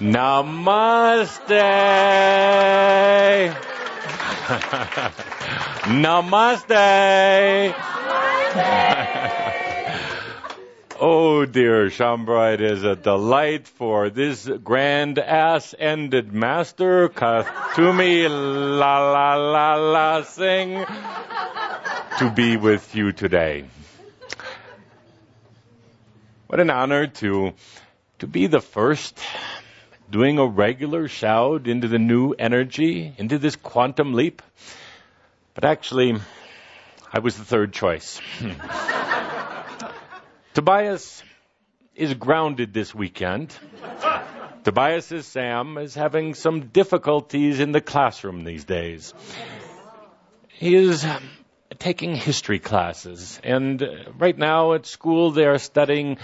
Namaste. Namaste. oh dear, Shaumbra, it is a delight for this grand ass-ended master, Kuthumi La La La La Singh, to be with you today. What an honor to to be the first doing a regular shout into the new energy, into this quantum leap. But actually, I was the third choice. Tobias is grounded this weekend. Tobias's Sam is having some difficulties in the classroom these days. He is taking history classes, and right now at school they are studying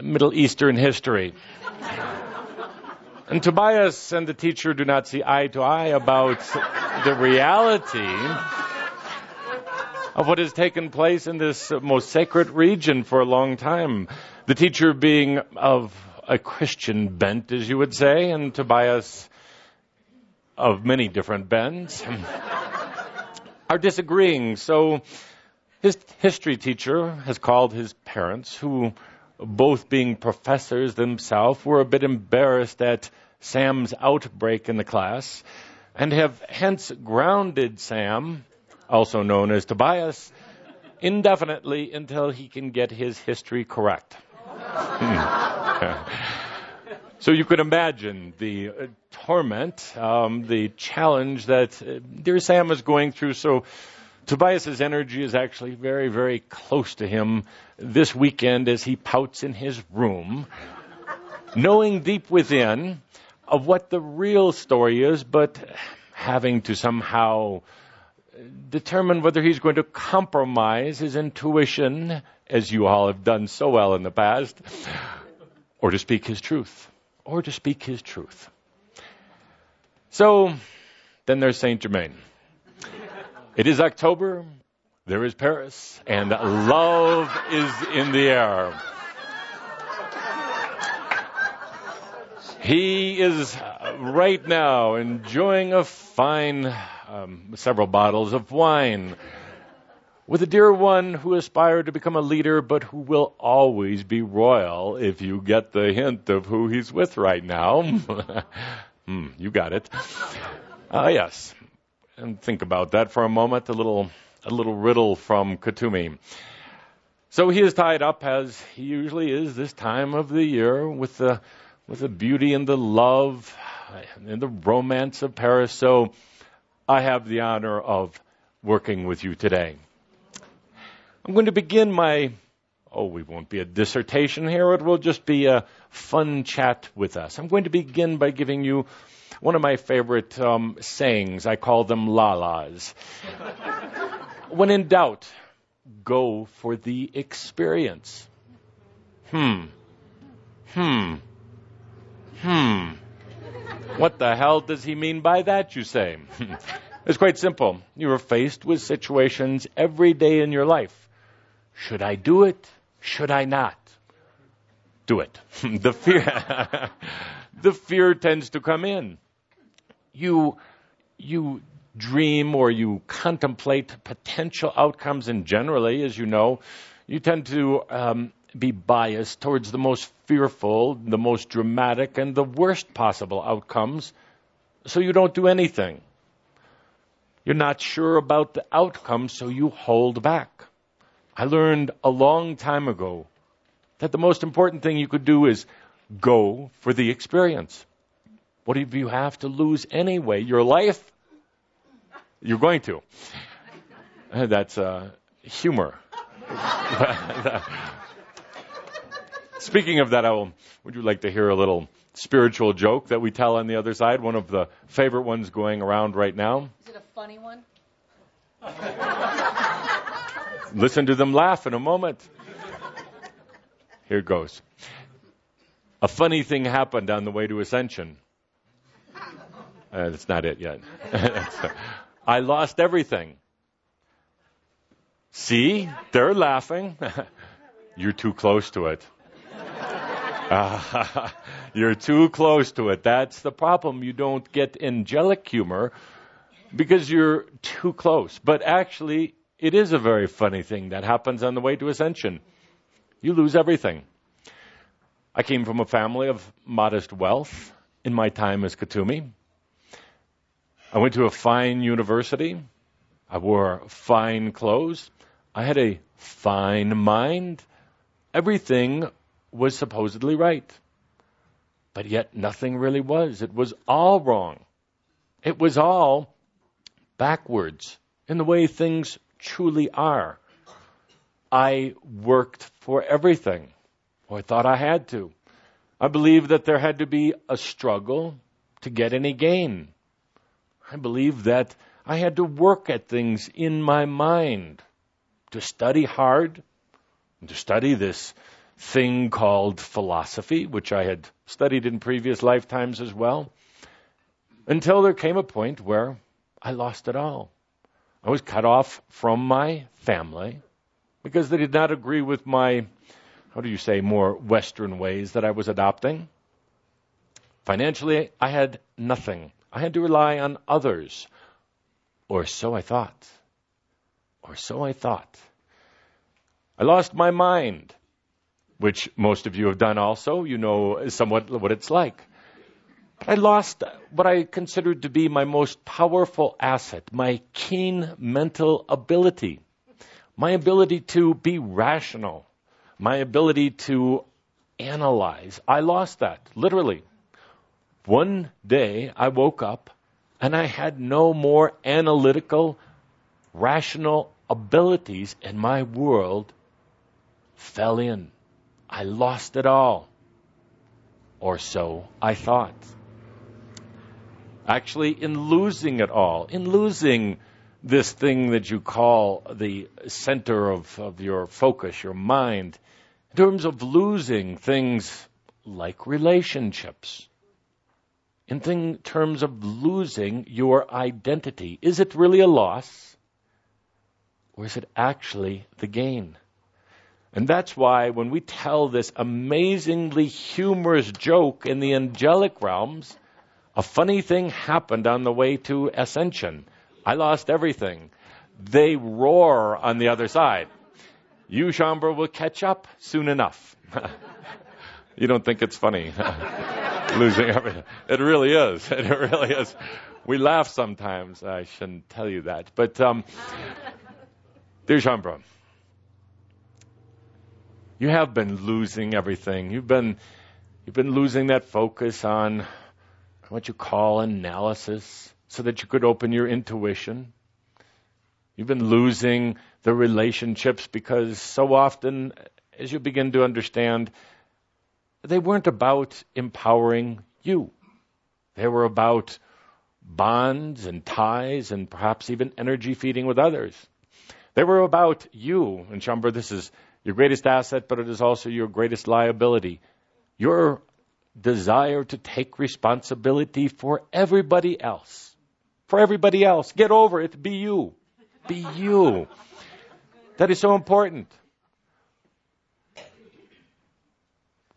Middle Eastern history. And Tobias and the teacher do not see eye to eye about the reality of what has taken place in this most sacred region for a long time. The teacher being of a Christian bent, as you would say, and Tobias of many different bents, are disagreeing. So his history teacher has called his parents, who both being professors themselves, were a bit embarrassed at Sam's outbreak in the class and have hence grounded Sam, also known as Tobias, indefinitely until he can get his history correct. so you could imagine the uh, torment, um, the challenge that uh, dear Sam is going through. So Tobias's energy is actually very, very close to him this weekend as he pouts in his room, knowing deep within of what the real story is, but having to somehow determine whether he's going to compromise his intuition, as you all have done so well in the past, or to speak his truth, or to speak his truth. So, then there's Saint Germain. It is October, there is Paris, and love is in the air. He is right now enjoying a fine, um, several bottles of wine with a dear one who aspired to become a leader, but who will always be royal if you get the hint of who he's with right now. hmm, you got it. Ah, uh, yes and think about that for a moment. A little, a little riddle from Kuthumi. So he is tied up as he usually is this time of the year with the, with the beauty and the love and the romance of Paris. So I have the honor of working with you today. I'm going to begin my, oh, we won't be a dissertation here. It will just be a fun chat with us. I'm going to begin by giving you one of my favorite um, sayings. I call them lalas. when in doubt, go for the experience. Hmm. Hmm. Hmm. What the hell does he mean by that, you say? it's quite simple. You are faced with situations every day in your life. Should I do it? Should I not? Do it. the fear, the fear tends to come in you, you dream or you contemplate potential outcomes, and generally, as you know, you tend to um, be biased towards the most fearful, the most dramatic, and the worst possible outcomes, so you don't do anything. You're not sure about the outcome, so you hold back. I learned a long time ago that the most important thing you could do is go for the experience. What if you have to lose anyway? Your life? You're going to. That's uh, humor. Speaking of that, I will, would you like to hear a little spiritual joke that we tell on the other side? One of the favorite ones going around right now. Is it a funny one? Listen to them laugh in a moment. Here goes. A funny thing happened on the way to Ascension. Uh, that's not it yet. I lost everything. See, they're laughing. You're too close to it. You're too close to it. That's the problem. You don't get angelic humor because you're too close. But actually, it is a very funny thing that happens on the way to ascension. You lose everything. I came from a family of modest wealth in my time as Kuthumi. I went to a fine university. I wore fine clothes. I had a fine mind. Everything was supposedly right. But yet nothing really was. It was all wrong. It was all backwards in the way things truly are. I worked for everything, or I thought I had to. I believed that there had to be a struggle to get any gain. I believe that I had to work at things in my mind, to study hard, to study this thing called philosophy, which I had studied in previous lifetimes as well, until there came a point where I lost it all. I was cut off from my family because they did not agree with my, how do you say, more Western ways that I was adopting. Financially, I had nothing. I had to rely on others. Or so I thought. Or so I thought. I lost my mind, which most of you have done also. You know somewhat what it's like. I lost what I considered to be my most powerful asset, my keen mental ability, my ability to be rational, my ability to analyze. I lost that, literally. One day I woke up and I had no more analytical, rational abilities, and my world fell in. I lost it all. Or so I thought actually in losing it all, in losing this thing that you call the center of, of your focus, your mind, in terms of losing things like relationships, in thing, terms of losing your identity. Is it really a loss? Or is it actually the gain? And that's why when we tell this amazingly humorous joke in the angelic realms, a funny thing happened on the way to Ascension. I lost everything. They roar on the other side. You, Shaumbra, will catch up soon enough. you don't think it's funny losing everything. It really is. It really is. We laugh sometimes. I shouldn't tell you that. But, um, dear Shaumbra, you have been losing everything. You've been, you've been losing that focus on what you call analysis so that you could open your intuition. You've been losing the relationships because so often, as you begin to understand, they weren't about empowering you. They were about bonds and ties and perhaps even energy feeding with others. They were about you. And Shaumbra, this is your greatest asset, but it is also your greatest liability. Your desire to take responsibility for everybody else. For everybody else. Get over it. Be you. Be you. That is so important.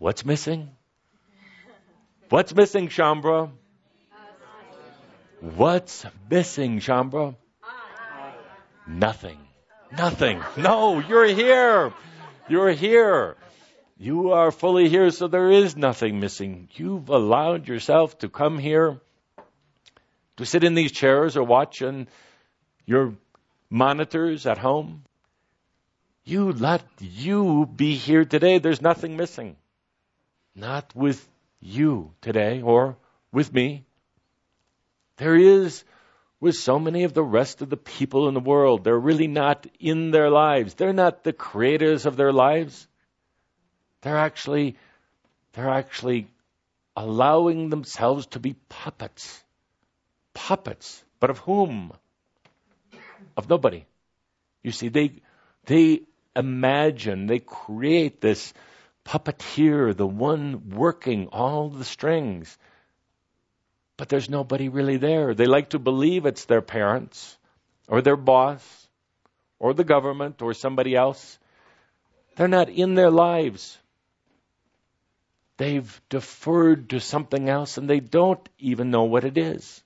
What's missing? What's missing, Shaumbra? What's missing, Shaumbra? Nothing. Nothing. No, you're here. You're here. You are fully here, so there is nothing missing. You've allowed yourself to come here, to sit in these chairs or watch on your monitors at home. You let you be here today. There's nothing missing. Not with you today or with me. There is with so many of the rest of the people in the world. They're really not in their lives. They're not the creators of their lives. They're actually, they're actually allowing themselves to be puppets. Puppets. But of whom? Of nobody. You see, they, they imagine, they create this puppeteer, the one working all the strings. But there's nobody really there. They like to believe it's their parents, or their boss, or the government, or somebody else. They're not in their lives. they've deferred to something else and they don't even know what it is.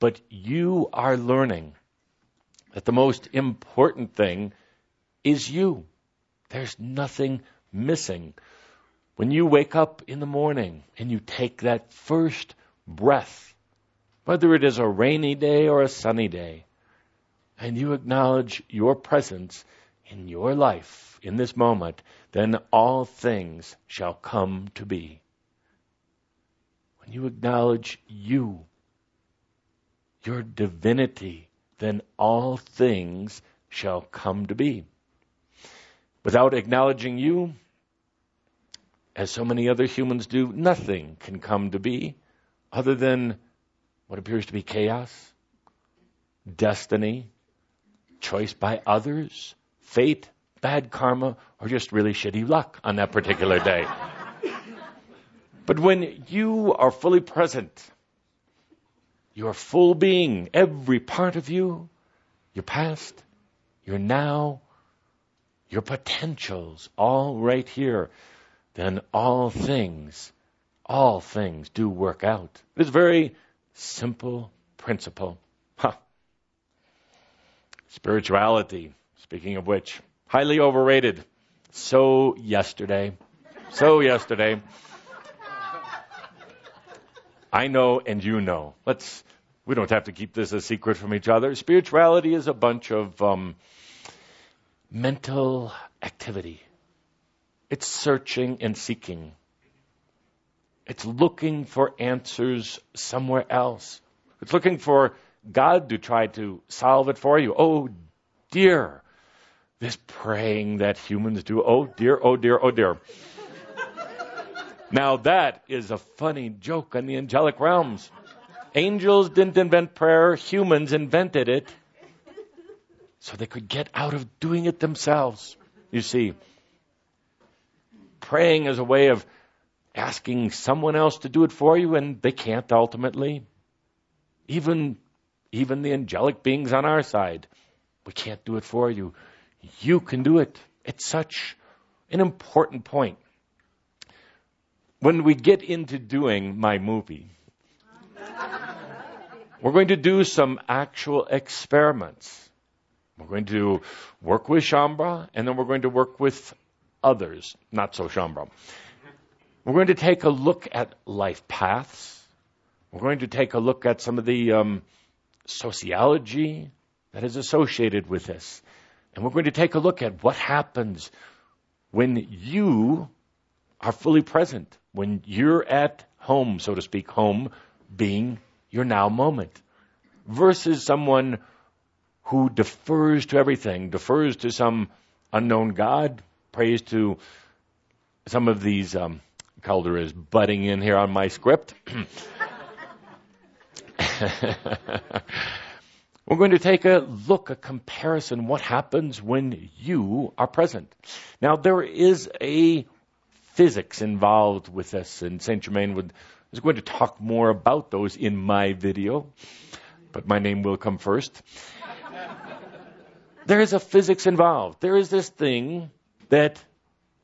But you are learning that the most important thing is you. There's nothing missing. When you wake up in the morning and you take that first breath, whether it is a rainy day or a sunny day, and you acknowledge your presence in your life in this moment, then all things shall come to be. When you acknowledge you, your divinity, then all things shall come to be. Without acknowledging you, as so many other humans do, nothing can come to be other than what appears to be chaos, destiny, choice by others, fate, bad karma, or just really shitty luck on that particular day. but when you are fully present, your full being, every part of you, your past, your now, your potentials, all right here, then all things, all things do work out. It's a very simple principle. Huh. Spirituality, speaking of which, highly overrated. So yesterday. So yesterday. I know and you know. Let's we don't have to keep this a secret from each other. Spirituality is a bunch of um, mental activity. It's searching and seeking. It's looking for answers somewhere else. It's looking for God to try to solve it for you. Oh dear. This praying that humans do. Oh dear, oh dear, oh dear. now that is a funny joke on the angelic realms. Angels didn't invent prayer, humans invented it so they could get out of doing it themselves. You see, praying is a way of asking someone else to do it for you, and they can't ultimately. Even, even the angelic beings on our side, we can't do it for you. You can do it. It's such an important point. When we get into doing my movie, we're going to do some actual experiments. We're going to work with Shaumbra, and then we're going to work with others, not so Shaumbra. We're going to take a look at life paths. We're going to take a look at some of the um, sociology that is associated with this. And we're going to take a look at what happens when you are fully present, when you're at home, so to speak, home being your now moment, versus someone who defers to everything, defers to some unknown God, prays to some of these. Um, Cauldre is butting in here on my script. We're going to take a look, a comparison, what happens when you are present. Now, there is a physics involved with this, and St. Germain would, is going to talk more about those in my video, but my name will come first. There is a physics involved. There is this thing that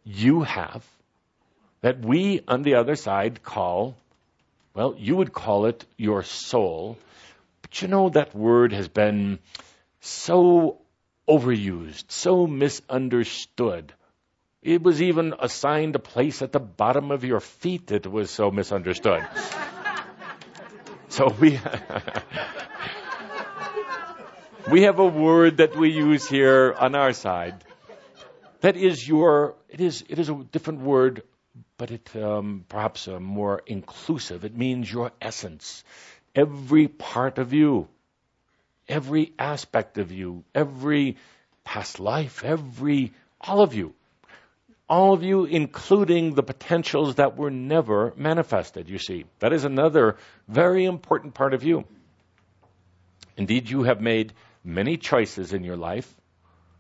you have that we on the other side call, well, you would call it your soul. But you know, that word has been so overused, so misunderstood. It was even assigned a place at the bottom of your feet that was so misunderstood. so we we have a word that we use here on our side that is your it is it is a different word but it um, perhaps uh, more inclusive. It means your essence, every part of you, every aspect of you, every past life, every all of you, all of you, including the potentials that were never manifested. You see, that is another very important part of you. Indeed, you have made many choices in your life.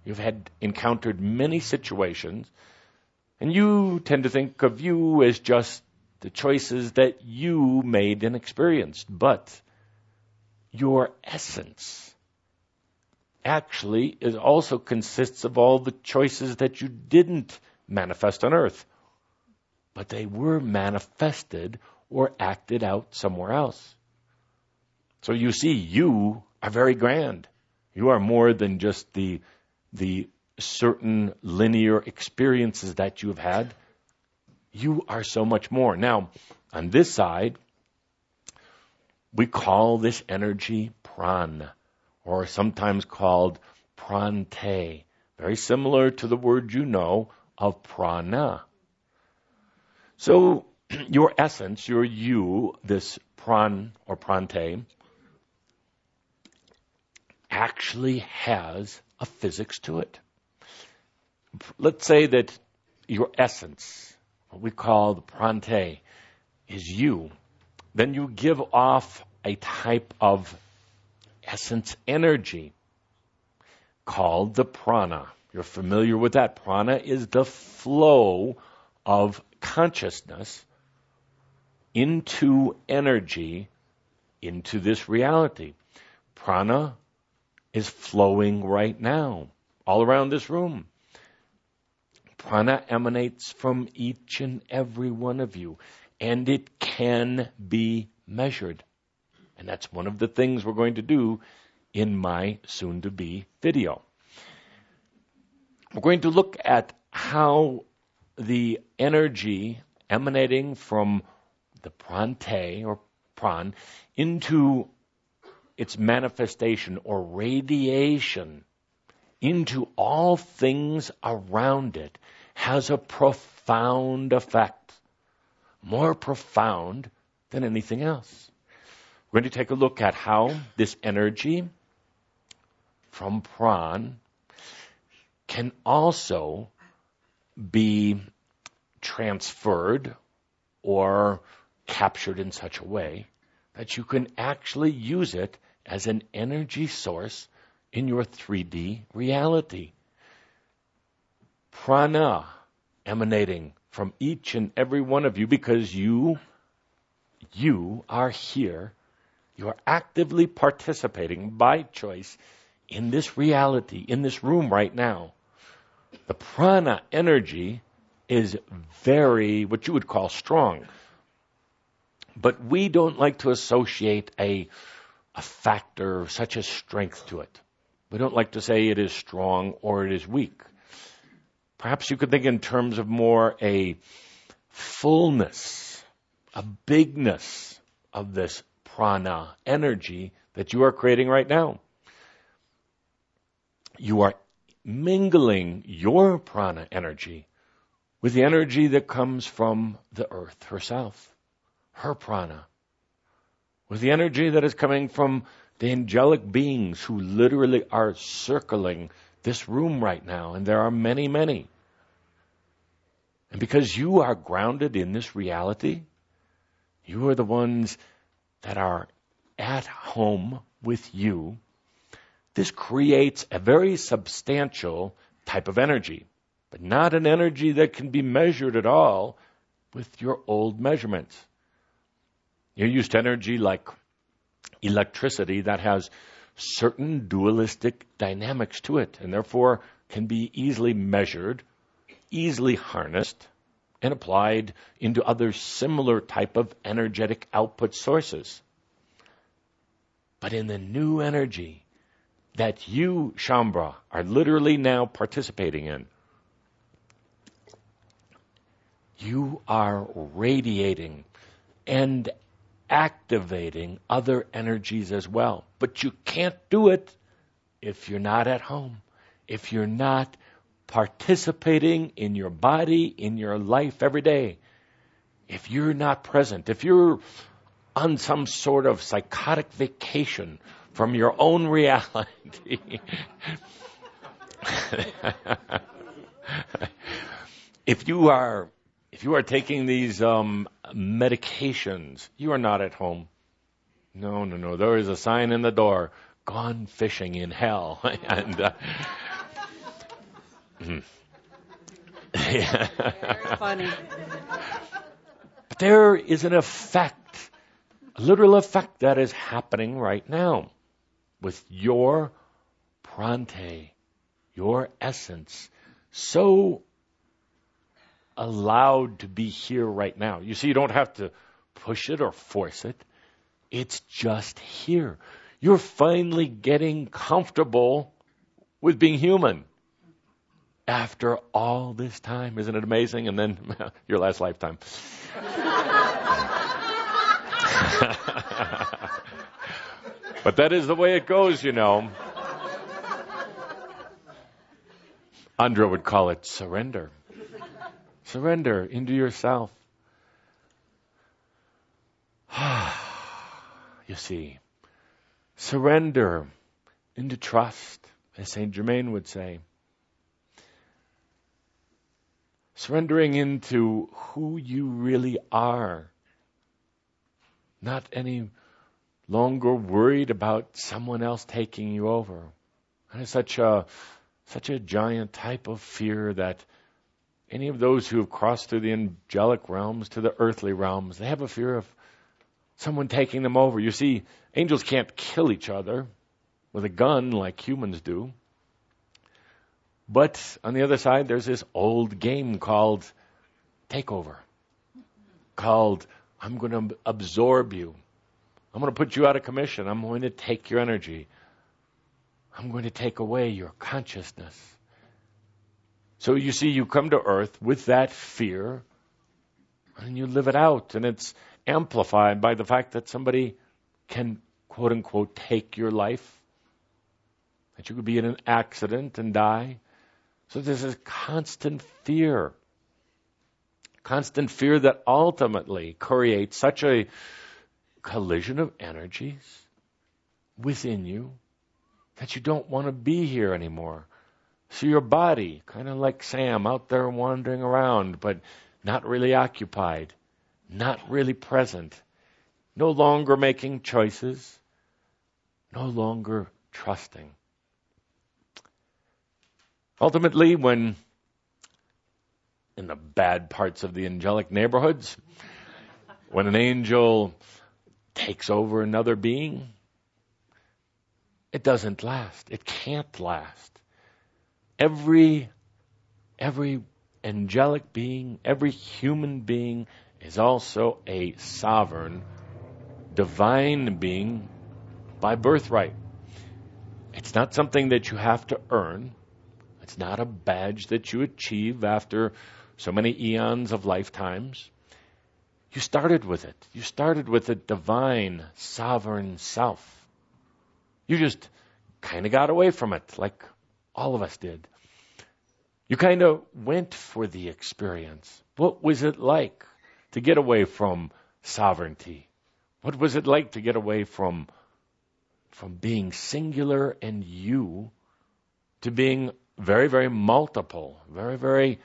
You've had encountered many situations and you tend to think of you as just the choices that you made and experienced. But your essence actually is also consists of all the choices that you didn't manifest on earth. but they were manifested or acted out somewhere else. So you see, you are very grand. You are more than just the, the certain linear experiences that you've had. You are so much more. Now, on this side, we call this energy pran, or sometimes called prante, very similar to the word you know of prana. So, your essence, your you, this pran or prante, actually has a physics to it. Let's say that your essence, what we call the prante, is you. Then you give off a type of essence energy called the prana. You're familiar with that. Prana is the flow of consciousness into energy, into this reality. Prana is flowing right now, all around this room. Prana emanates from each and every one of you, and it can be measured. And that's one of the things we're going to do in my soon to be video. We're going to look at how the energy emanating from the prante or pran into its manifestation or radiation into all things around it has a profound effect, more profound than anything else. We're going to take a look at how this energy from pran can also be transferred or captured in such a way that you can actually use it as an energy source in your 3D reality. Prana emanating from each and every one of you because you, you are here. You are actively participating by choice in this reality, in this room right now. The prana energy is very, what you would call strong. But we don't like to associate a, a factor such as strength to it. We don't like to say it is strong or it is weak. Perhaps you could think in terms of more a fullness, a bigness of this prana energy that you are creating right now. You are mingling your prana energy with the energy that comes from the earth herself her prana, with the energy that is coming from the angelic beings who literally are circling this room right now, and there are many, many. And because you are grounded in this reality, you are the ones that are at home with you. This creates a very substantial type of energy, but not an energy that can be measured at all with your old measurements. You're used to energy like electricity that has certain dualistic dynamics to it and therefore can be easily measured, easily harnessed, and applied into other similar type of energetic output sources. But in the new energy that you, Shaumbra, are literally now participating in, you are radiating and activating other energies as well. But you can't do it if you're not at home, if you're not participating in your body, in your life every day. If you're not present, if you're on some sort of psychotic vacation from your own reality, if you are if you are taking these um, medications, you are not at home. No, no, no. There is a sign in the door: "Gone fishing in hell." and uh, hmm. Very funny. But there is an effect, a literal effect that is happening right now with your prante, your essence, so allowed to be here right now. You see, you don't have to push it or force it. It's just here. You're finally getting comfortable with being human after all this time. Isn't it amazing? And then your last lifetime. but that is the way it goes, you know. Aandrah would call it surrender. Surrender into yourself. you see, surrender into trust, as St. Germain would say. Surrendering into who you really are. Not any longer worried about someone else taking you over. And such a such a giant type of fear that any of those who have crossed through the angelic realms to the earthly realms, they have a fear of someone taking them over. You see, angels can't kill each other with a gun like humans do. But on the other side, there's this old game called takeover, called I'm going to absorb you. I'm going to put you out of commission. I'm going to take your energy. I'm going to take away your consciousness. So you see, you come to earth with that fear and you live it out. And it's amplified by the fact that somebody can, quote unquote, take your life, that you could be in an accident and die. So there's this constant fear. Constant fear that ultimately creates such a collision of energies within you that you don't want to be here anymore. So your body, kind of like Sam, out there wandering around, but not really occupied, not really present, no longer making choices, no longer trusting. Ultimately, when in the bad parts of the angelic neighborhoods, when an angel takes over another being, it doesn't last. It can't last. Every, every angelic being, every human being is also a sovereign, divine being by birthright. It's not something that you have to earn. It's not a badge that you achieve after so many eons of lifetimes. You started with it. You started with a divine, sovereign self. You just kind of got away from it, like all of us did. You kind of went for the experience. What was it like to get away from sovereignty? What was it like to get away from from being singular and you to being very, very multiple, very, very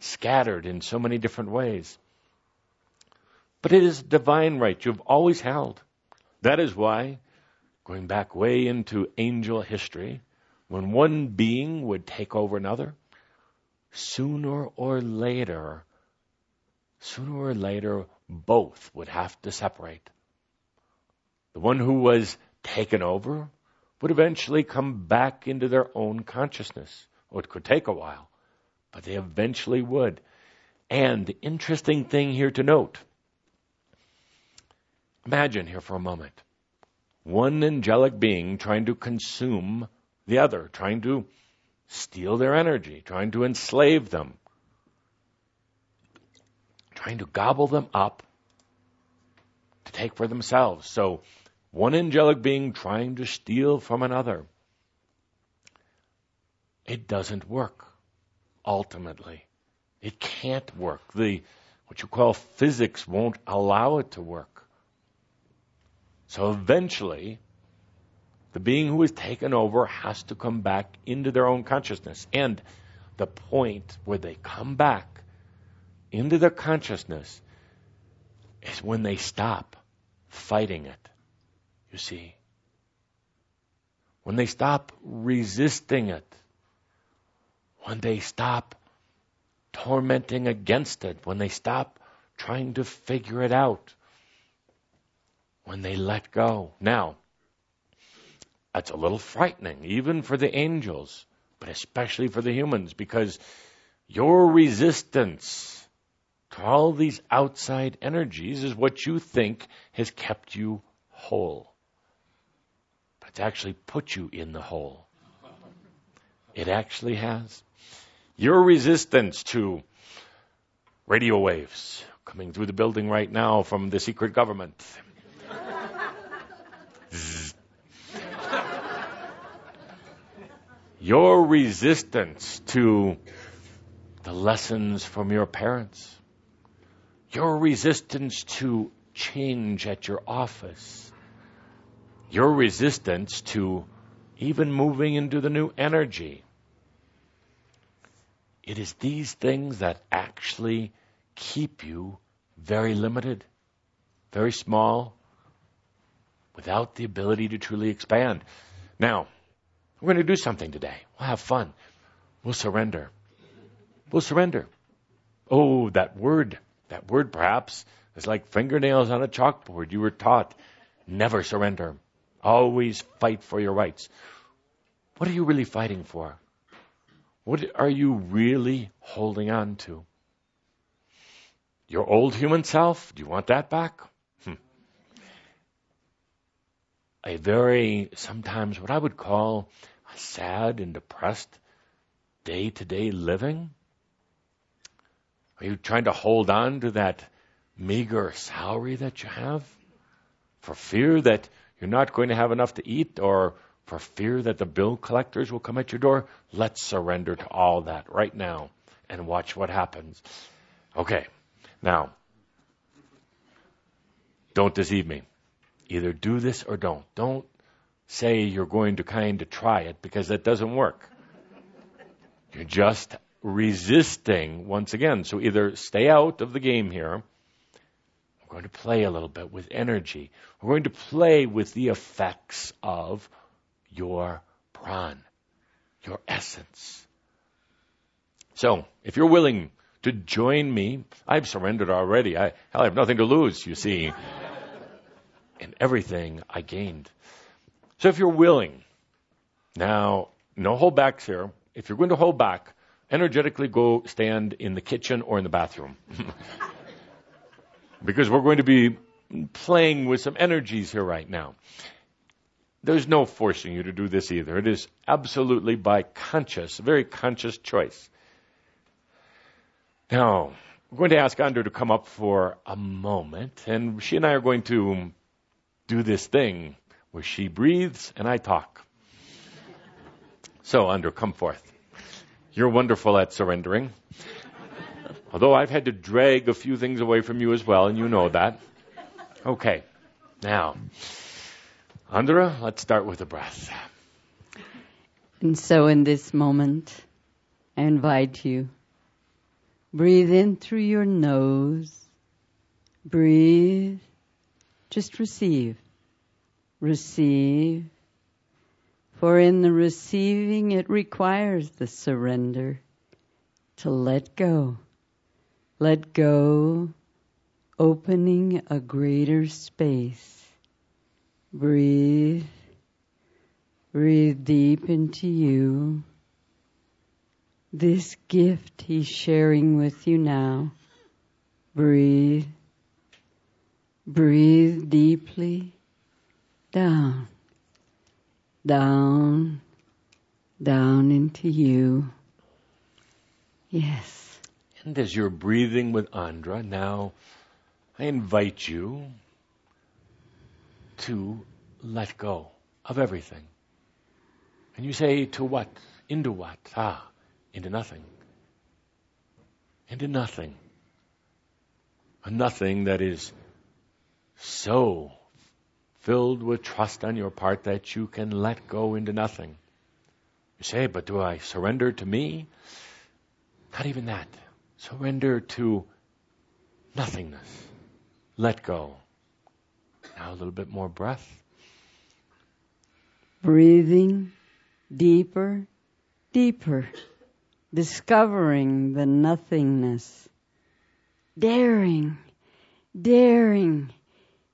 scattered in so many different ways? But it is divine right you've always held. That is why going back way into angel history, when one being would take over another, sooner or later, sooner or later, both would have to separate. The one who was taken over would eventually come back into their own consciousness. Oh, it could take a while, but they eventually would. And the interesting thing here to note imagine here for a moment one angelic being trying to consume the other, trying to steal their energy, trying to enslave them, trying to gobble them up to take for themselves. So, one angelic being trying to steal from another. It doesn't work, ultimately. It can't work. The, what you call physics won't allow it to work. So eventually, the being who is taken over has to come back into their own consciousness. And the point where they come back into their consciousness is when they stop fighting it. You see? When they stop resisting it. When they stop tormenting against it. When they stop trying to figure it out when they let go. Now, that's a little frightening, even for the angels, but especially for the humans, because your resistance to all these outside energies is what you think has kept you whole. But it's actually put you in the hole. It actually has. Your resistance to radio waves coming through the building right now from the secret government. Your resistance to the lessons from your parents. Your resistance to change at your office. Your resistance to even moving into the new energy. It is these things that actually keep you very limited, very small, without the ability to truly expand. Now, we're going to do something today. We'll have fun. We'll surrender. We'll surrender. Oh, that word, that word perhaps is like fingernails on a chalkboard. You were taught never surrender. Always fight for your rights. What are you really fighting for? What are you really holding on to? Your old human self? Do you want that back? Hmm. A very, sometimes what I would call a sad and depressed day to day living? Are you trying to hold on to that meager salary that you have for fear that you're not going to have enough to eat or for fear that the bill collectors will come at your door? Let's surrender to all that right now and watch what happens. Okay. Now, don't deceive me. Either do this or don't. Don't say you're going to kind of try it because that doesn't work. You're just resisting once again. So either stay out of the game here. We're going to play a little bit with energy. We're going to play with the effects of your pran, your essence. So, if you're willing to join me. I've surrendered already. I, I have nothing to lose, you see. And everything I gained. So if you're willing, now, no holdbacks here. If you're going to hold back, energetically go stand in the kitchen or in the bathroom. because we're going to be playing with some energies here right now. There's no forcing you to do this either. It is absolutely by conscious, very conscious choice. Now, we're going to ask Aandrah to come up for a moment, and she and I are going to do this thing where she breathes and I talk. So, Aandrah, come forth. You're wonderful at surrendering. Although I've had to drag a few things away from you as well, and you know that. Okay. Now, Aandrah, let's start with the breath. And so in this moment, I invite you Breathe in through your nose. Breathe. Just receive. Receive. For in the receiving, it requires the surrender to let go. Let go, opening a greater space. Breathe. Breathe deep into you this gift he's sharing with you now. Breathe. Breathe deeply. Down. Down. Down into you. Yes. And as you're breathing with Aandrah, now I invite you to let go of everything. And you say, to what? Into what? Ah, into nothing. Into nothing. A nothing that is so filled with trust on your part that you can let go into nothing. You say, but do I surrender to me? Not even that. Surrender to nothingness. Let go. Now a little bit more breath. Breathing deeper, deeper discovering the nothingness, daring, daring,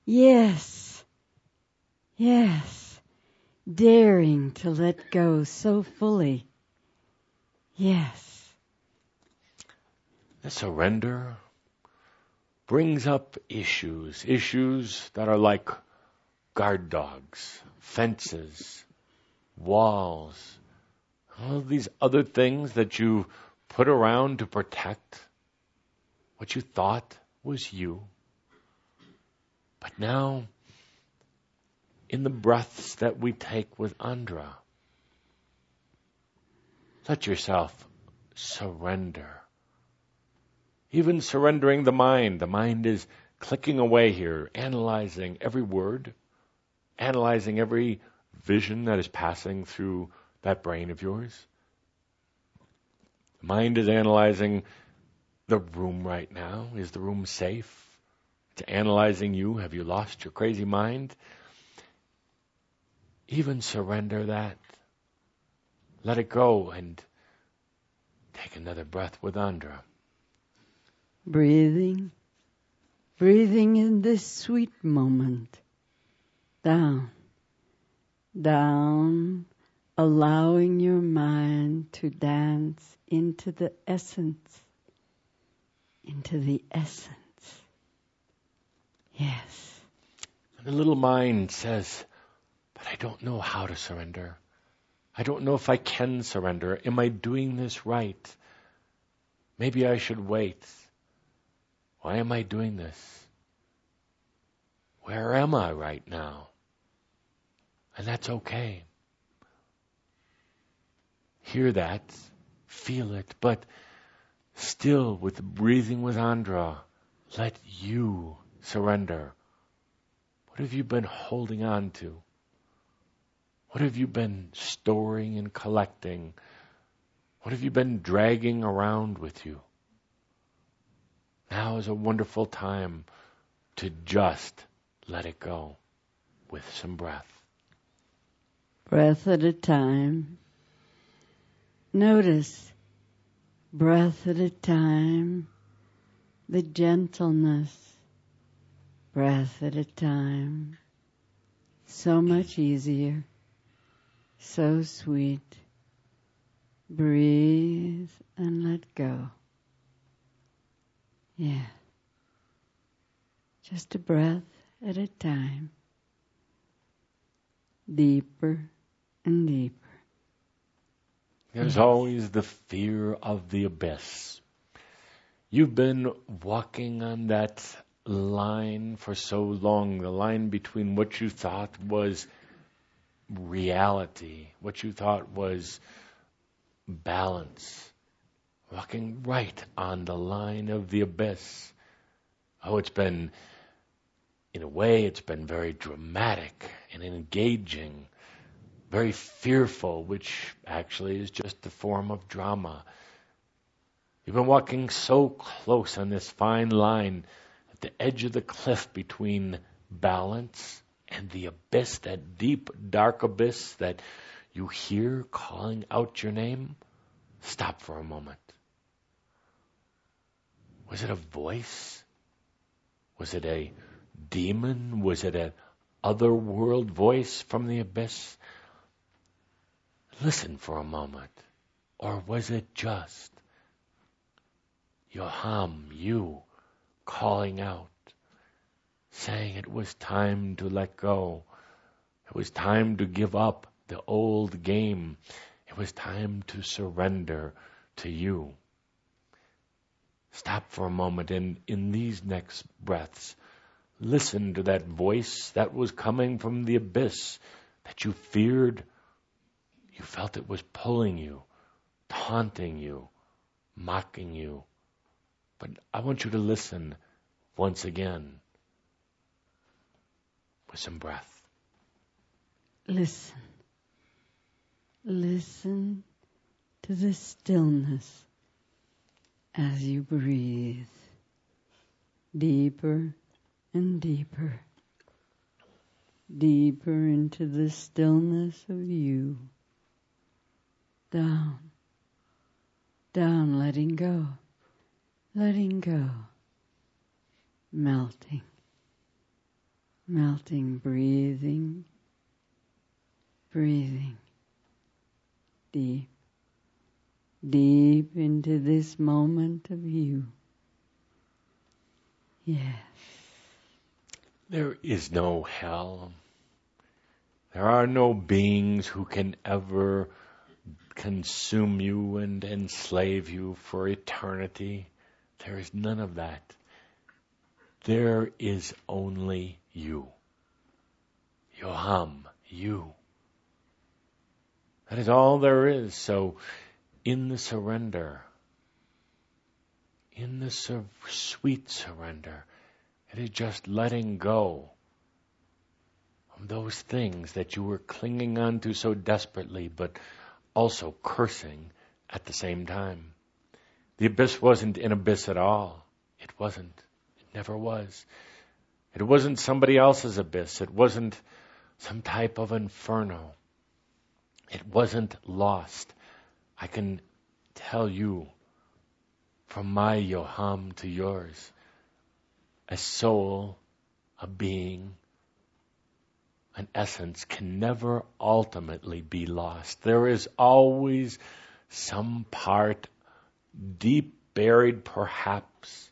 yes, yes, daring to let go so fully, yes. The surrender brings up issues, issues that are like guard dogs, fences, walls, all these other things that you put around to protect what you thought was you. But now, in the breaths that we take with Aandrah, let yourself surrender. Even surrendering the mind. The mind is clicking away here, analyzing every word, analyzing every vision that is passing through that brain of yours. The mind is analyzing the room right now. Is the room safe? It's analyzing you. Have you lost your crazy mind? Even surrender that. Let it go and take another breath with Aandrah. Breathing, breathing in this sweet moment. Down, down, allowing your mind to dance into the essence, into the essence. Yes. And the little mind says, but I don't know how to surrender. I don't know if I can surrender. Am I doing this right? Maybe I should wait. Why am I doing this? Where am I right now? And that's okay. Hear that, feel it, but still with breathing with Aandrah, let you surrender. What have you been holding on to? What have you been storing and collecting? What have you been dragging around with you? Now is a wonderful time to just let it go with some breath. Breath at a time. Notice, breath at a time, the gentleness, breath at a time. So much easier so sweet. Breathe and let go. Yeah. Just a breath at a time. Deeper and deeper. There's always the fear of the abyss. You've been walking on that line for so long, the line between what you thought was reality, what you thought was balance, walking right on the line of the abyss. Oh, it's been, in a way, it's been very dramatic and engaging, very fearful, which actually is just the form of drama. You've been walking so close on this fine line the edge of the cliff between balance and the abyss, that deep, dark abyss that you hear calling out your name, stop for a moment. Was it a voice? Was it a demon? Was it an otherworld voice from the abyss? Listen for a moment. Or was it just Yoham, you, calling out? saying it was time to let go. It was time to give up the old game. It was time to surrender to you. Stop for a moment and in these next breaths, listen to that voice that was coming from the abyss that you feared. You felt it was pulling you, taunting you, mocking you. But I want you to listen once again with some breath. Listen. Listen to the stillness as you breathe deeper and deeper, deeper into the stillness of you. Down, down, letting go, letting go, melting melting, breathing, breathing deep, deep into this moment of you. Yes. There is no hell. There are no beings who can ever consume you and enslave you for eternity. There is none of that. There is only you. Yoham, you. That is all there is. So, in the surrender, in the sweet surrender, it is just letting go of those things that you were clinging on to so desperately, but also cursing at the same time. The abyss wasn't an abyss at all. It wasn't. It never was. It wasn't somebody else's abyss. It wasn't some type of inferno. It wasn't lost. I can tell you from my Yoham to yours, a soul, a being, an essence can never ultimately be lost. There is always some part, deep buried perhaps,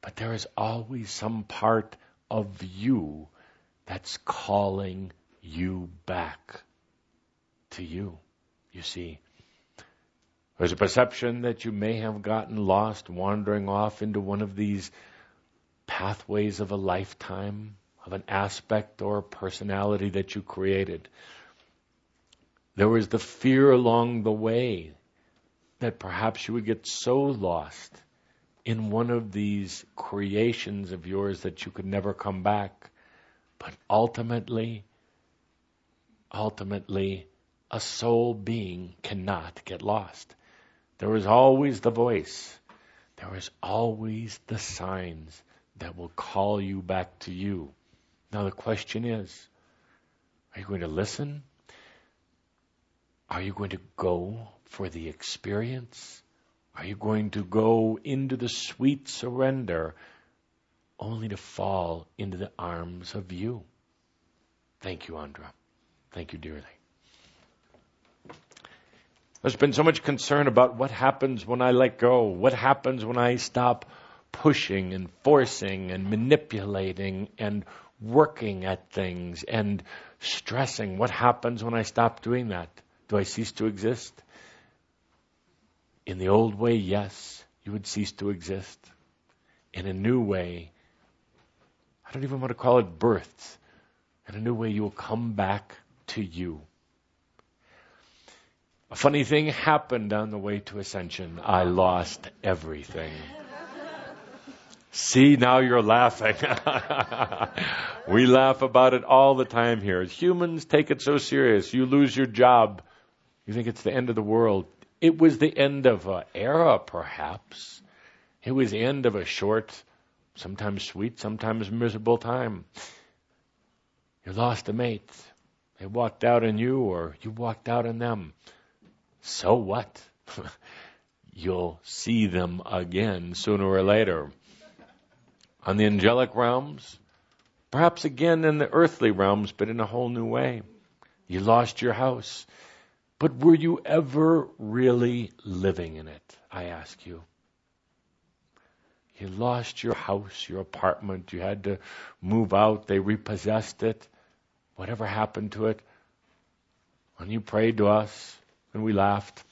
but there is always some part of you that's calling you back to you. You see, there's a perception that you may have gotten lost wandering off into one of these pathways of a lifetime of an aspect or a personality that you created. There was the fear along the way that perhaps you would get so lost in one of these creations of yours that you could never come back. But ultimately, ultimately, a soul being cannot get lost. There is always the voice. There is always the signs that will call you back to you. Now the question is, are you going to listen? Are you going to go for the experience? Are you going to go into the sweet surrender only to fall into the arms of you? Thank you, Aandrah. Thank you dearly. There's been so much concern about what happens when I let go, what happens when I stop pushing and forcing and manipulating and working at things and stressing. What happens when I stop doing that? Do I cease to exist? In the old way, yes, you would cease to exist. In a new way, I don't even want to call it births. In a new way, you will come back to you. A funny thing happened on the way to ascension. I lost everything. See, now you're laughing. we laugh about it all the time here. Humans take it so serious. You lose your job. You think it's the end of the world. It was the end of an era, perhaps. It was the end of a short, sometimes sweet, sometimes miserable time. You lost a mate. They walked out on you or you walked out on them. So what? You'll see them again sooner or later on the angelic realms, perhaps again in the earthly realms, but in a whole new way. You lost your house. But were you ever really living in it? I ask you. You lost your house, your apartment. You had to move out. They repossessed it. Whatever happened to it? When you prayed to us and we laughed.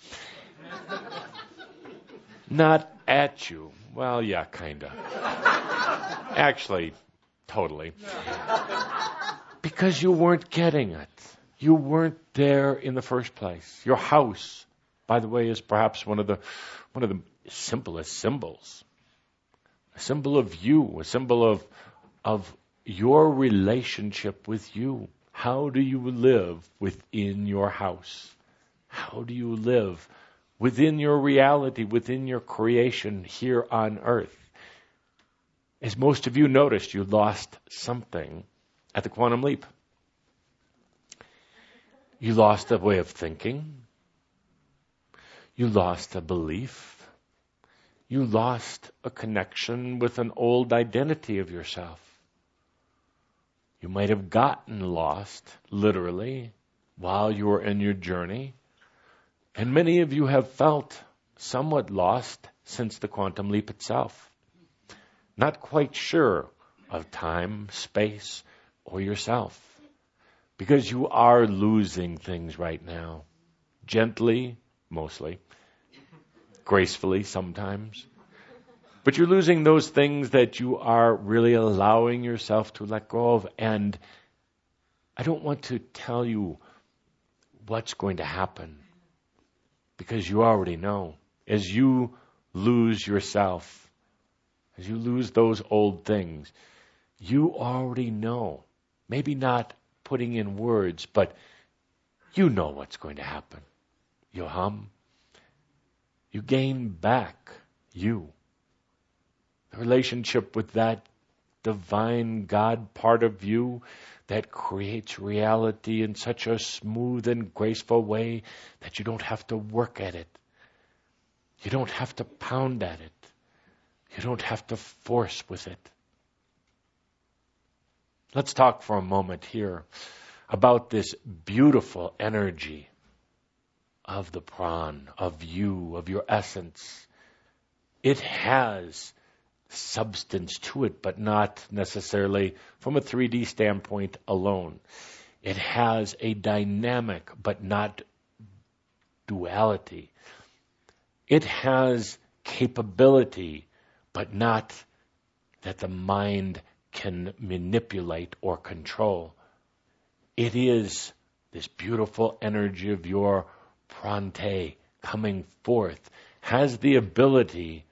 Not at you. Well, yeah, kinda. Actually, totally. Because you weren't getting it. You weren't there in the first place. Your house, by the way, is perhaps one of the one of the simplest symbols. A symbol of you, a symbol of of your relationship with you. How do you live within your house? How do you live within your reality, within your creation here on earth? As most of you noticed, you lost something at the quantum leap. You lost a way of thinking. You lost a belief. You lost a connection with an old identity of yourself. You might have gotten lost, literally, while you were in your journey. And many of you have felt somewhat lost since the quantum leap itself. not quite sure of time, space, or yourself. Because you are losing things right now. Gently, mostly. Gracefully, sometimes. But you're losing those things that you are really allowing yourself to let go of. And I don't want to tell you what's going to happen because you already know. As you lose yourself, as you lose those old things, you already know. Maybe not putting in words, but you know what's going to happen. You hum. You gain back you. The relationship with that divine God part of you that creates reality in such a smooth and graceful way that you don't have to work at it. You don't have to pound at it. You don't have to force with it. Let's talk for a moment here about this beautiful energy of the pran, of you, of your essence. It has substance to it, but not necessarily from a 3D standpoint alone. It has a dynamic, but not duality. It has capability, but not that the mind can manipulate or control. It is this beautiful energy of your prante coming forth has the ability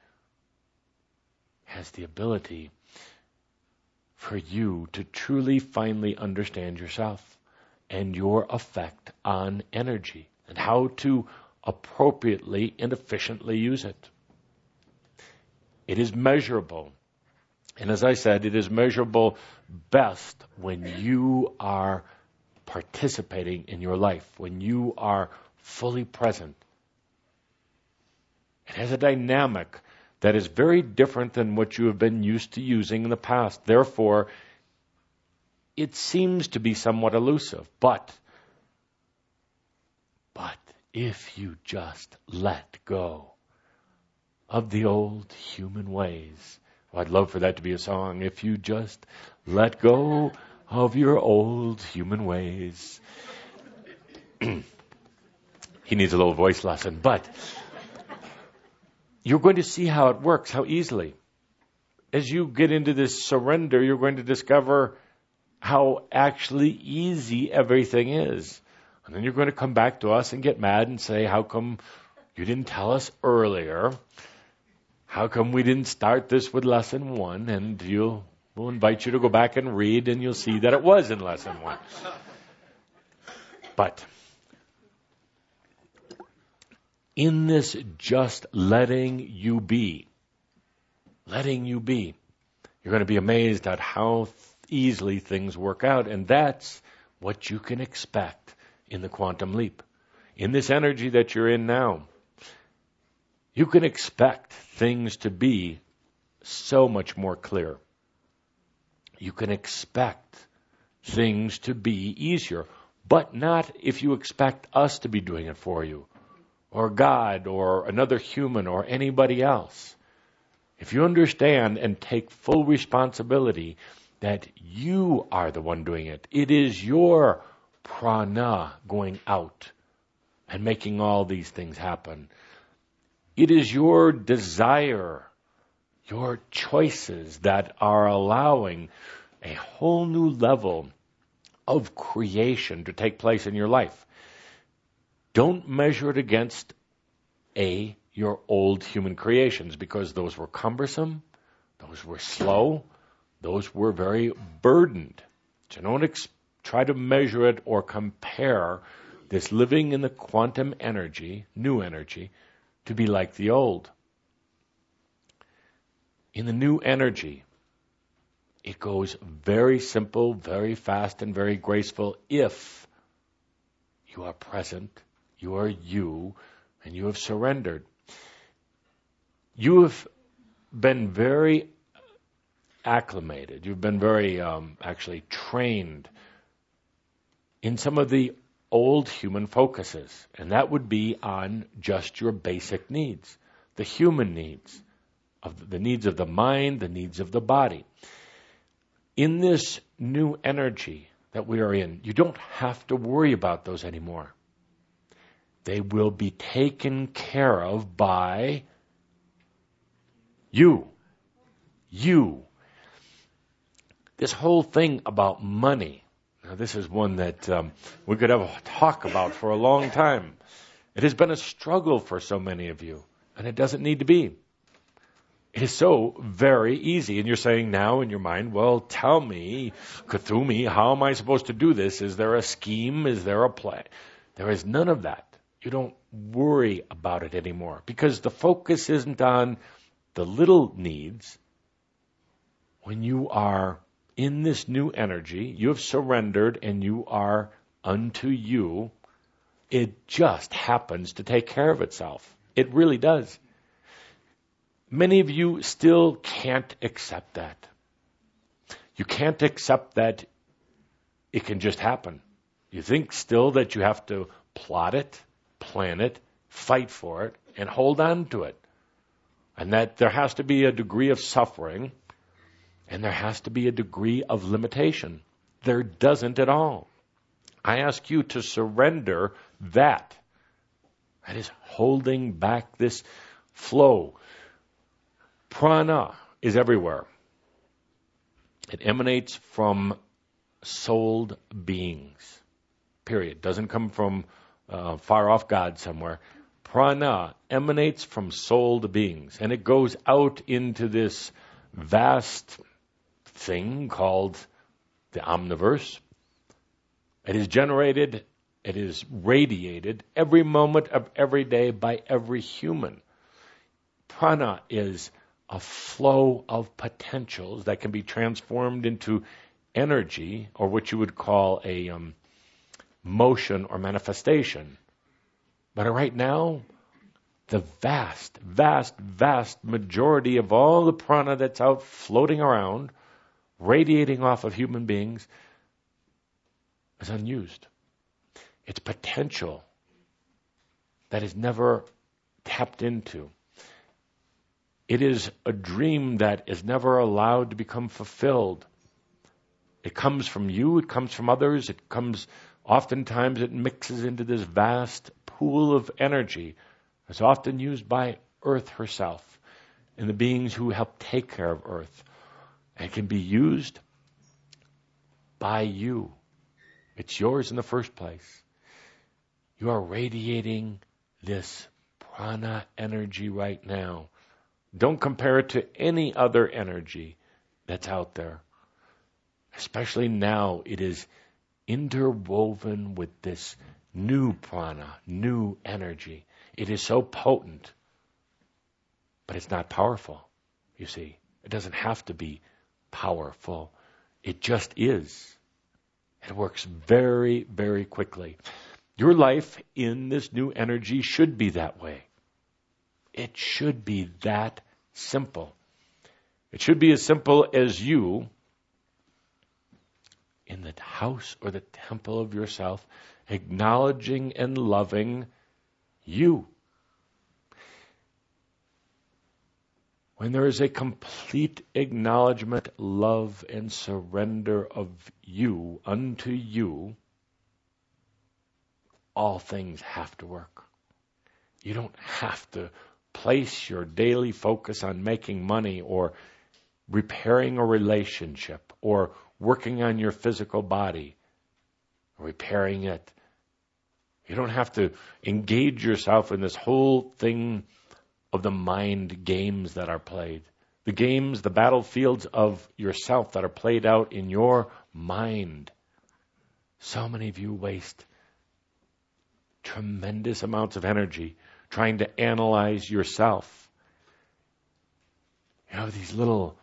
has the ability for you to truly finally understand yourself and your effect on energy and how to appropriately and efficiently use it. It is measurable. And as I said, it is measurable best when you are participating in your life, when you are fully present. It has a dynamic that is very different than what you have been used to using in the past. Therefore, it seems to be somewhat elusive. But, but if you just let go of the old human ways, I'd love for that to be a song. If you just let go of your old human ways. he needs a little voice lesson, but you're going to see how it works, how easily. As you get into this surrender, you're going to discover how actually easy everything is. And then you're going to come back to us and get mad and say, How come you didn't tell us earlier? How come we didn't start this with lesson one? And you'll, we'll invite you to go back and read, and you'll see that it was in lesson one. But in this just letting you be, letting you be, you're going to be amazed at how easily things work out. And that's what you can expect in the quantum leap. In this energy that you're in now, you can expect things to be so much more clear. You can expect things to be easier, but not if you expect us to be doing it for you, or God, or another human, or anybody else. If you understand and take full responsibility that you are the one doing it, it is your prana going out and making all these things happen. It is your desire, your choices that are allowing a whole new level of creation to take place in your life. Don't measure it against A, your old human creations, because those were cumbersome, those were slow, those were very burdened. So don't ex- try to measure it or compare this living in the quantum energy, new energy, to be like the old. In the new energy, it goes very simple, very fast, and very graceful if you are present, you are you, and you have surrendered. You have been very acclimated, you've been very um, actually trained in some of the old human focuses, and that would be on just your basic needs, the human needs, of the needs of the mind, the needs of the body. In this new energy that we are in, you don't have to worry about those anymore. They will be taken care of by you. You. This whole thing about money. Now, this is one that um, we could have a talk about for a long time. It has been a struggle for so many of you, and it doesn't need to be. It is so very easy. And you're saying now in your mind, well, tell me, Kuthumi, how am I supposed to do this? Is there a scheme? Is there a plan? There is none of that. You don't worry about it anymore because the focus isn't on the little needs. When you are in this new energy, you have surrendered and you are unto you, it just happens to take care of itself. It really does. Many of you still can't accept that. You can't accept that it can just happen. You think still that you have to plot it, plan it, fight for it, and hold on to it. And that there has to be a degree of suffering and there has to be a degree of limitation. There doesn't at all. I ask you to surrender that. That is holding back this flow. Prana is everywhere. It emanates from souled beings. Period. Doesn't come from uh, far off God somewhere prana emanates from souled beings and it goes out into this vast thing called the omniverse. It is generated, it is radiated every moment of every day by every human. Prana is a flow of potentials that can be transformed into energy, or what you would call a um, motion or manifestation. But right now, the vast, vast, vast majority of all the prana that's out floating around, radiating off of human beings, is unused. It's potential that is never tapped into. It is a dream that is never allowed to become fulfilled. It comes from you, it comes from others, it comes, oftentimes it mixes into this vast pool of energy that's often used by Earth herself and the beings who help take care of Earth. And can be used by you. It's yours in the first place. You are radiating this prana energy right now. Don't compare it to any other energy that's out there. Especially now, it is interwoven with this new prana, new energy. It is so potent, but it's not powerful, you see. It doesn't have to be powerful. It just is. It works very, very quickly. Your life in this new energy should be that way. It should be that simple. It should be as simple as you in the house or the temple of yourself acknowledging and loving you. When there is a complete acknowledgement, love, and surrender of you unto you, all things have to work. You don't have to place your daily focus on making money or repairing a relationship or working on your physical body, repairing it, you don't have to engage yourself in this whole thing of the mind games that are played. The games, the battlefields of yourself that are played out in your mind. So many of you waste tremendous amounts of energy trying to analyze yourself. You know, these little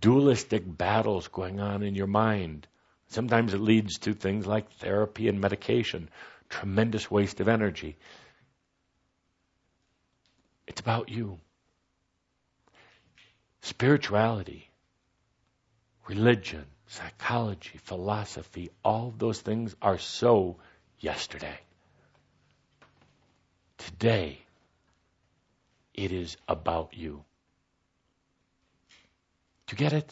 dualistic battles going on in your mind. Sometimes it leads to things like therapy and medication tremendous waste of energy. It's about you. Spirituality, religion, psychology, philosophy, all those things are so yesterday. Today, it is about you. Do you get it?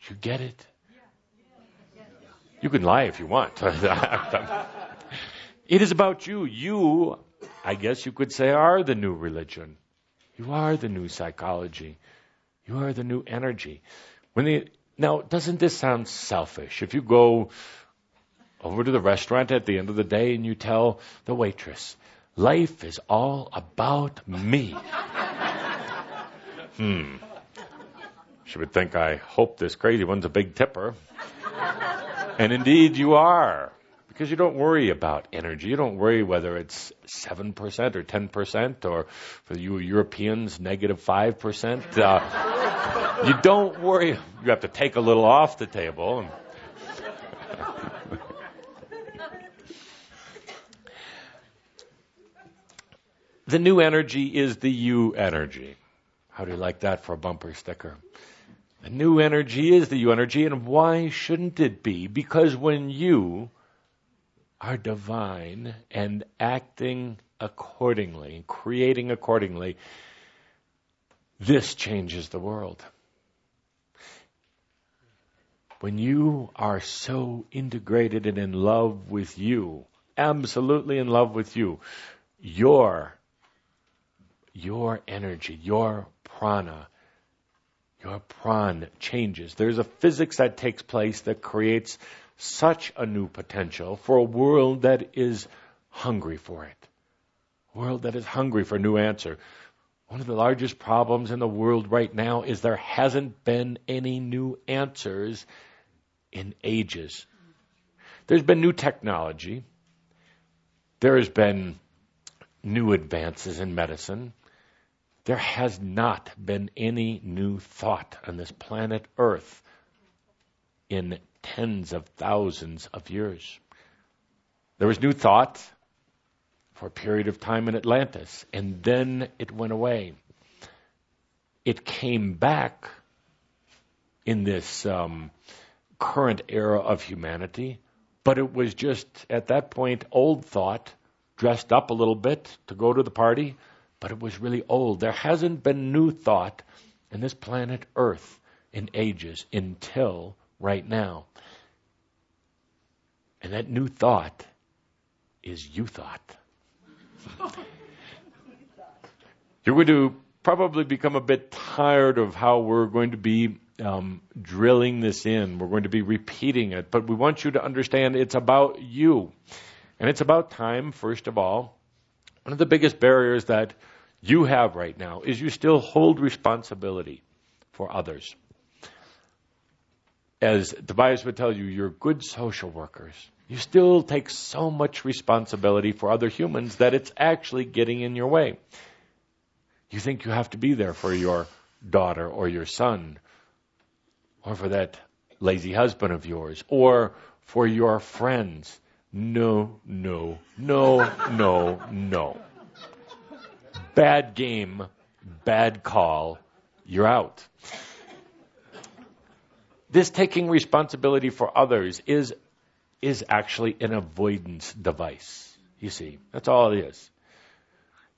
Do you get it? You can lie if you want. it is about you. You, I guess you could say, are the new religion. You are the new psychology. You are the new energy. When the, now, doesn't this sound selfish? If you go over to the restaurant at the end of the day and you tell the waitress, life is all about me. hmm. She would think, I hope this crazy one's a big tipper. and indeed you are. Because you don't worry about energy. You don't worry whether it's 7% or 10% or for you Europeans, negative 5%. Uh, you don't worry. You have to take a little off the table. the new energy is the you energy. How do you like that for a bumper sticker? The new energy is the you energy, and why shouldn't it be? Because when you are divine and acting accordingly, creating accordingly, this changes the world. When you are so integrated and in love with you, absolutely in love with you, your, your energy, your prana, your pran changes. There's a physics that takes place that creates such a new potential for a world that is hungry for it. A world that is hungry for new answer. One of the largest problems in the world right now is there hasn't been any new answers in ages. There's been new technology. There has been new advances in medicine. There has not been any new thought on this planet Earth in tens of thousands of years. There was new thought for a period of time in Atlantis, and then it went away. It came back in this um, current era of humanity, but it was just at that point old thought, dressed up a little bit to go to the party, but it was really old. There hasn't been new thought in this planet Earth in ages until right now. And that new thought is you thought. You're going to probably become a bit tired of how we're going to be um, drilling this in. We're going to be repeating it, but we want you to understand it's about you. And it's about time, first of all. One of the biggest barriers that you have right now is you still hold responsibility for others as Tobias would tell you, you're good social workers. You still take so much responsibility for other humans that it's actually getting in your way. You think you have to be there for your daughter or your son, or for that lazy husband of yours, or for your friends. No, no, no, no, no. Bad game, bad call, you're out this taking responsibility for others is, is actually an avoidance device. You see, that's all it is.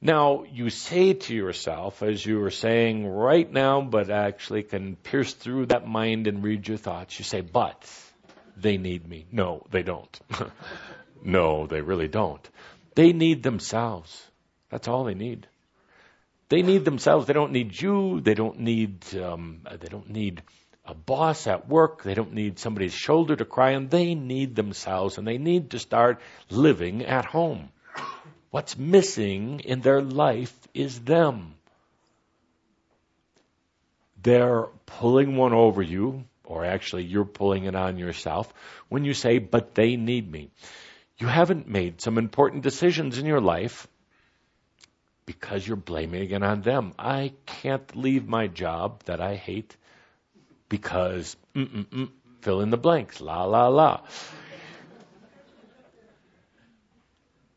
Now, you say to yourself, as you were saying right now, but actually can pierce through that mind and read your thoughts, you say, but they need me. No, they don't. no, they really don't. They need themselves. That's all they need. They need themselves. They don't need you. They don't need, um, they don't need a boss at work. They don't need somebody's shoulder to cry on. They need themselves and they need to start living at home. What's missing in their life is them. They're pulling one over you, or actually you're pulling it on yourself when you say, but they need me. You haven't made some important decisions in your life because you're blaming it on them. I can't leave my job that I hate because fill in the blanks, la la la.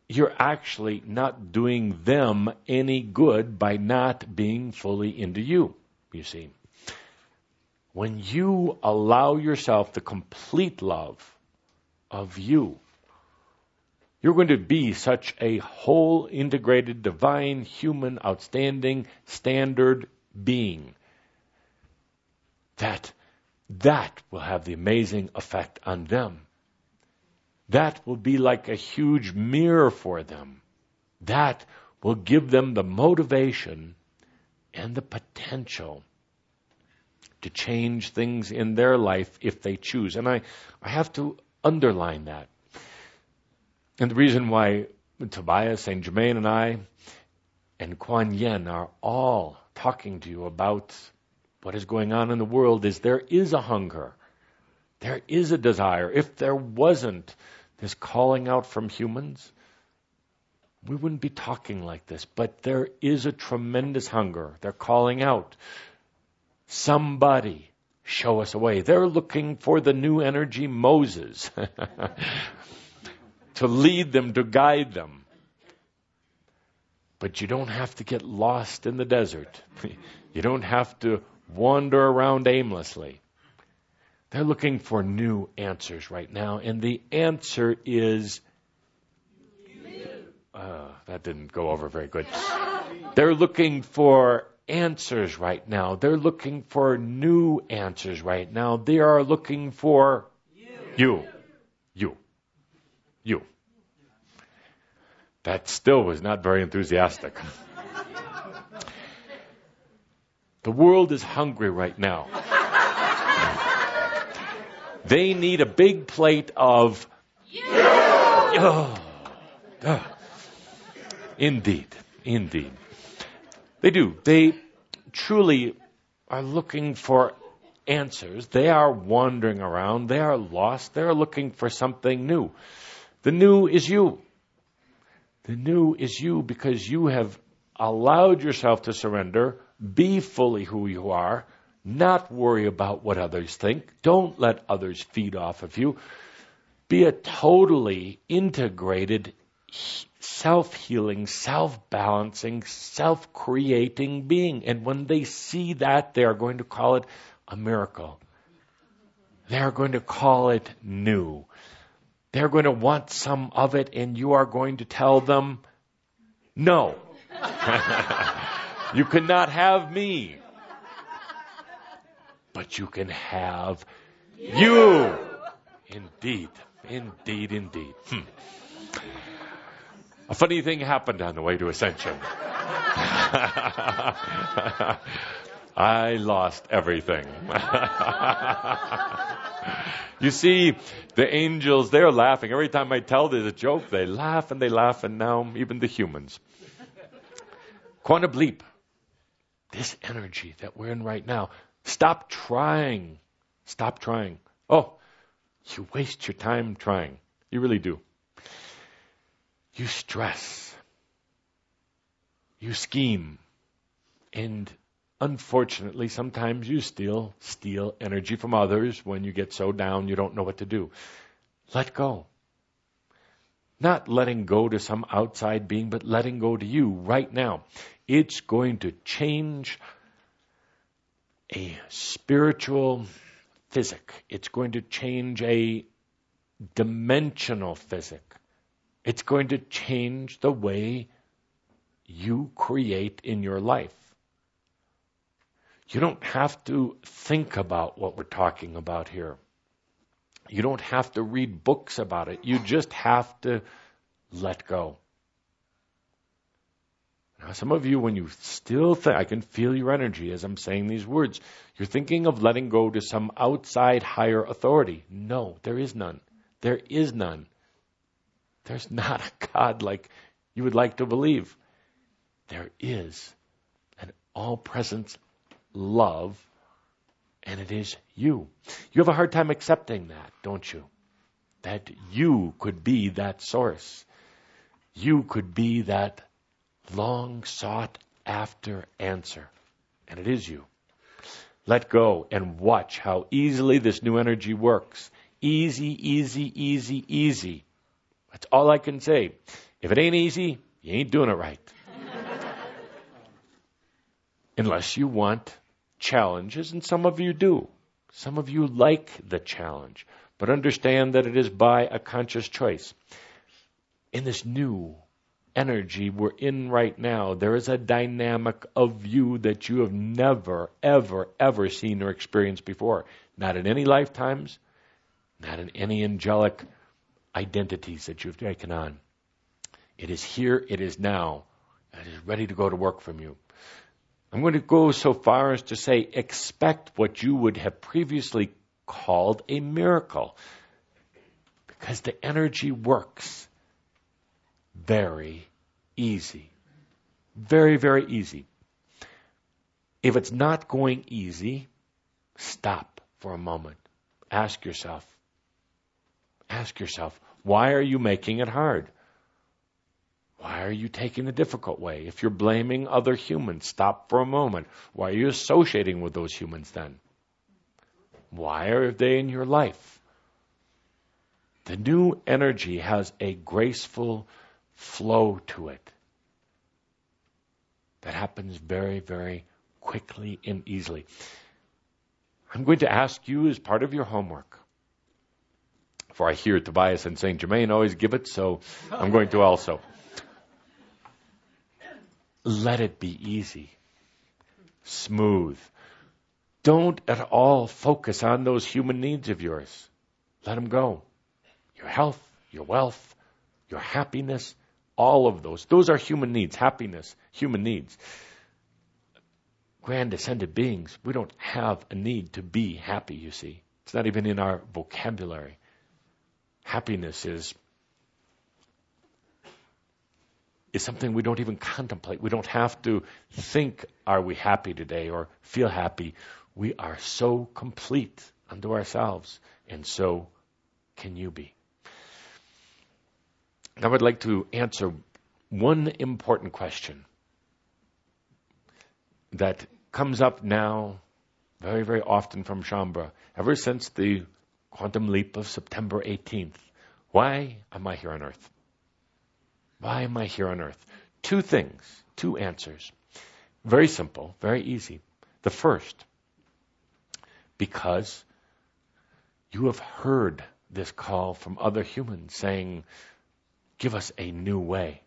You're actually not doing them any good by not being fully into you, you see. When you allow yourself the complete love of you, you're going to be such a whole, integrated, divine, human, outstanding, standard being that that will have the amazing effect on them. That will be like a huge mirror for them. That will give them the motivation and the potential to change things in their life if they choose. And I, I have to underline that. And the reason why Tobias, St. Germain, and I, and Kuan Yin are all talking to you about what is going on in the world is there is a hunger. There is a desire. If there wasn't this calling out from humans, we wouldn't be talking like this. But there is a tremendous hunger. They're calling out. Somebody show us a way. They're looking for the new energy Moses to lead them, to guide them. But you don't have to get lost in the desert. you don't have to wander around aimlessly. They're looking for new answers right now, and the answer is. Uh, that didn't go over very good. They're looking for answers right now. They're looking for new answers right now. They are looking for you. You. You. That still was not very enthusiastic. The world is hungry right now. they need a big plate of. Oh, oh. Indeed, indeed. They do. They truly are looking for answers. They are wandering around. They are lost. They are looking for something new. The new is you. The new is you because you have allowed yourself to surrender be fully who you are. Not worry about what others think. Don't let others feed off of you. Be a totally integrated, self healing, self balancing, self creating being. And when they see that, they are going to call it a miracle. They are going to call it new. They're going to want some of it, and you are going to tell them, no. You cannot have me. But you can have you. Indeed. Indeed, indeed. Hmm. A funny thing happened on the way to Ascension. I lost everything. you see, the angels, they're laughing. Every time I tell there's a joke, they laugh and they laugh, and now even the humans. Quantum leap this energy that we're in right now. Stop trying. Stop trying. Oh, you waste your time trying. You really do. You stress. You scheme. And unfortunately, sometimes you steal, steal energy from others when you get so down you don't know what to do. Let go. Not letting go to some outside being, but letting go to you right now. It's going to change a spiritual physic. It's going to change a dimensional physic. It's going to change the way you create in your life. You don't have to think about what we're talking about here. You don't have to read books about it. You just have to let go. Now, some of you, when you still think, I can feel your energy as I'm saying these words. You're thinking of letting go to some outside higher authority. No, there is none. There is none. There's not a God like you would like to believe. There is an all present love, and it is you. You have a hard time accepting that, don't you? That you could be that source. You could be that long sought after answer. And it is you. Let go and watch how easily this new energy works. Easy, easy, easy, easy. That's all I can say. If it ain't easy, you ain't doing it right. Unless you want challenges, and some of you do. Some of you like the challenge, but understand that it is by a conscious choice. In this new energy we're in right now, there is a dynamic of you that you have never, ever, ever seen or experienced before. Not in any lifetimes, not in any angelic identities that you've taken on. It is here, it is now, and it is ready to go to work from you. I'm going to go so far as to say expect what you would have previously called a miracle. Because the energy works very easy. Very, very easy. If it's not going easy, stop for a moment. Ask yourself. Ask yourself, why are you making it hard? Why are you taking the difficult way? If you're blaming other humans, stop for a moment. Why are you associating with those humans then? Why are they in your life? The new energy has a graceful flow to it that happens very, very quickly and easily. I'm going to ask you as part of your homework. For I hear Tobias and St. Germain always give it, so I'm going to also. Let it be easy, smooth. Don't at all focus on those human needs of yours. Let them go. Your health, your wealth, your happiness, all of those. Those are human needs, happiness, human needs. Grand ascended beings, we don't have a need to be happy, you see. It's not even in our vocabulary. Happiness is is something we don't even contemplate. We don't have to think, are we happy today or feel happy. We are so complete unto ourselves, and so can you be. I would like to answer one important question that comes up now very, very often from Shaumbra, ever since the quantum leap of September 18th. Why am I here on earth? Why am I here on earth? Two things, two answers. Very simple, very easy. The first, because you have heard this call from other humans saying, give us a new way.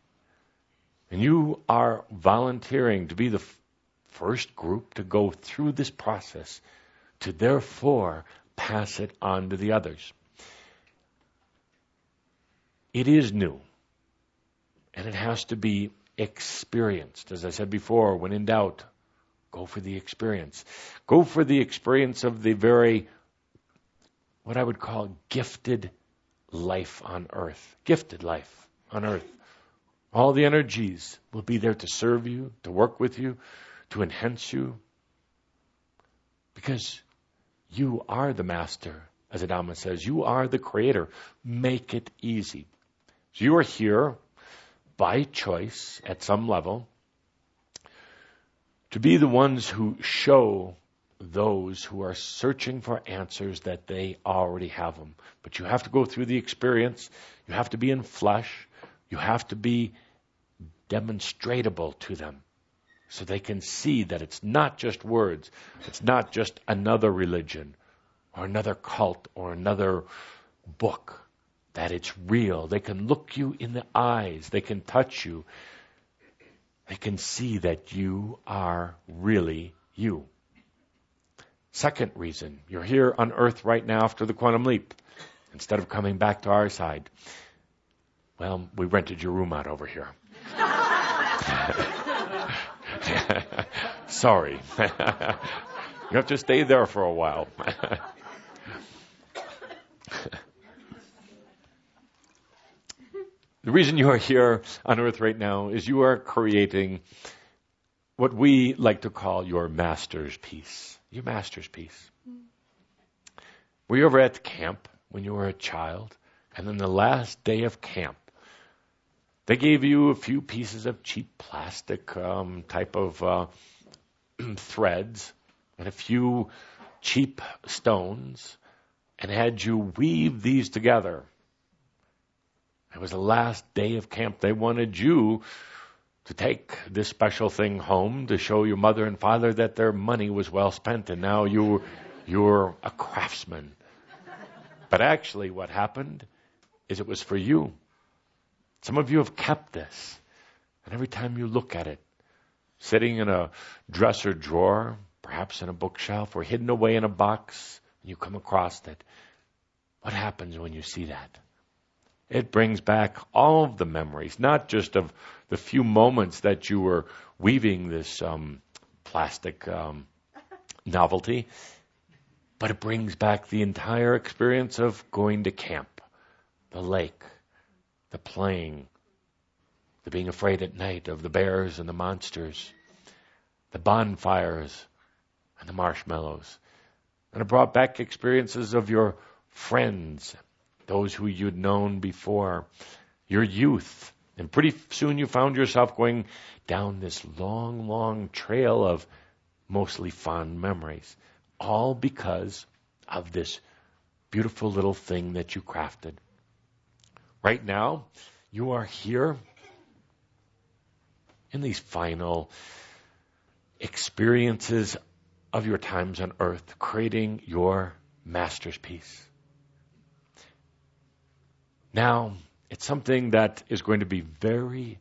And you are volunteering to be the f- first group to go through this process, to therefore pass it on to the others. It is new. And it has to be experienced. As I said before, when in doubt, go for the experience. Go for the experience of the very, what I would call gifted life on earth. Gifted life on earth. All the energies will be there to serve you, to work with you, to enhance you. Because you are the master, as Adama says. You are the creator. Make it easy. So you are here by choice at some level to be the ones who show those who are searching for answers that they already have them. But you have to go through the experience. You have to be in flesh. You have to be demonstratable to them so they can see that it's not just words. It's not just another religion or another cult or another book that it's real. They can look you in the eyes. They can touch you. They can see that you are really you. Second reason, you're here on earth right now after the quantum leap instead of coming back to our side. Well, we rented your room out over here. Sorry. you have to stay there for a while. The reason you are here on earth right now is you are creating what we like to call your master's piece. Your master's piece. Were you ever at camp when you were a child? And then the last day of camp, they gave you a few pieces of cheap plastic um, type of uh, threads and a few cheap stones and had you weave these together it was the last day of camp. They wanted you to take this special thing home to show your mother and father that their money was well spent and now you you're a craftsman. But actually what happened is it was for you. Some of you have kept this. And every time you look at it, sitting in a dresser drawer, perhaps in a bookshelf, or hidden away in a box, and you come across it, what happens when you see that? It brings back all of the memories, not just of the few moments that you were weaving this um, plastic um, novelty, but it brings back the entire experience of going to camp, the lake, the playing, the being afraid at night of the bears and the monsters, the bonfires and the marshmallows. And it brought back experiences of your friends, those who you'd known before, your youth. And pretty soon you found yourself going down this long, long trail of mostly fond memories, all because of this beautiful little thing that you crafted. Right now, you are here in these final experiences of your times on earth, creating your master's piece. Now, it's something that is going to be very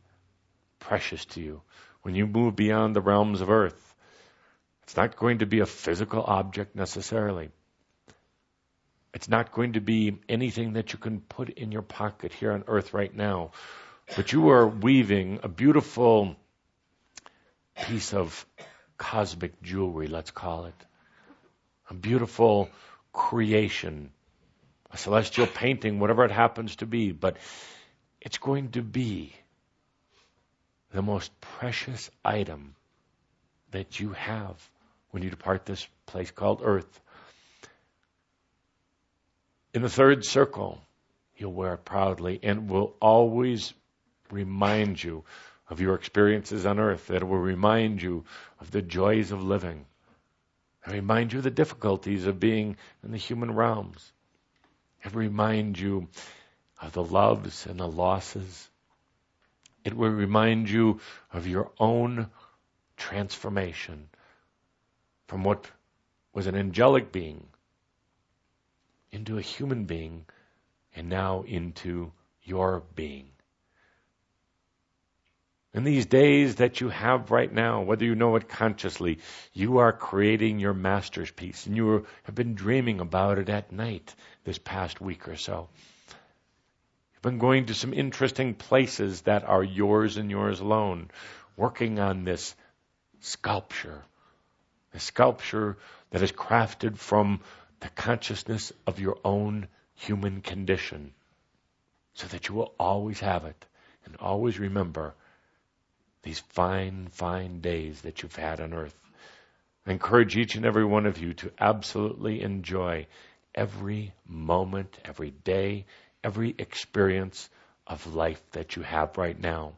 precious to you when you move beyond the realms of earth. It's not going to be a physical object necessarily. It's not going to be anything that you can put in your pocket here on earth right now. But you are weaving a beautiful piece of cosmic jewelry, let's call it. A beautiful creation a celestial painting, whatever it happens to be, but it's going to be the most precious item that you have when you depart this place called earth. In the third circle, you'll wear it proudly and will always remind you of your experiences on earth, that it will remind you of the joys of living, and remind you of the difficulties of being in the human realms. It will remind you of the loves and the losses. It will remind you of your own transformation from what was an angelic being into a human being and now into your being. In these days that you have right now, whether you know it consciously, you are creating your master's piece and you have been dreaming about it at night this past week or so. You've been going to some interesting places that are yours and yours alone, working on this sculpture, a sculpture that is crafted from the consciousness of your own human condition so that you will always have it and always remember these fine, fine days that you've had on earth. I encourage each and every one of you to absolutely enjoy every moment, every day, every experience of life that you have right now.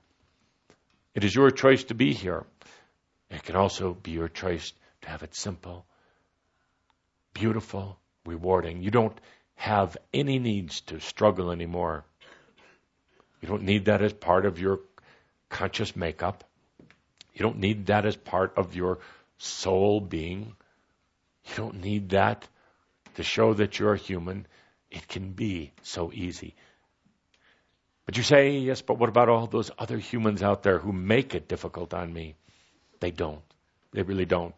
It is your choice to be here. It can also be your choice to have it simple, beautiful, rewarding. You don't have any needs to struggle anymore. You don't need that as part of your conscious makeup. You don't need that as part of your soul being. You don't need that to show that you're human. It can be so easy. But you say, yes, but what about all those other humans out there who make it difficult on me? They don't. They really don't.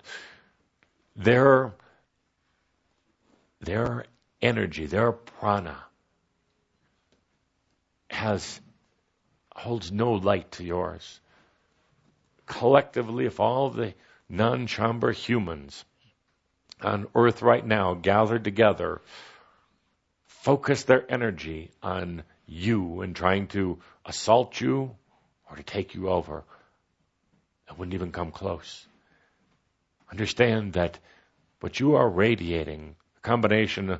Their, their energy, their prana has holds no light to yours. Collectively, if all the non Shaumbra humans on earth right now gathered together, focus their energy on you and trying to assault you or to take you over, it wouldn't even come close. Understand that what you are radiating, a combination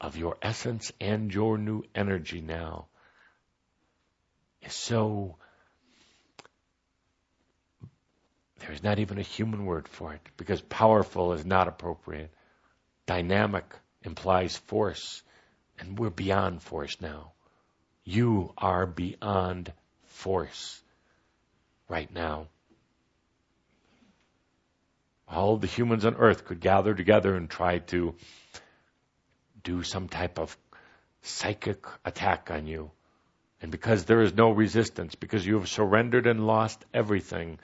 of your essence and your new energy now, is so there's not even a human word for it because powerful is not appropriate. Dynamic implies force, and we're beyond force now. You are beyond force right now. All the humans on earth could gather together and try to do some type of psychic attack on you And because there is no resistance, because you have surrendered and lost everything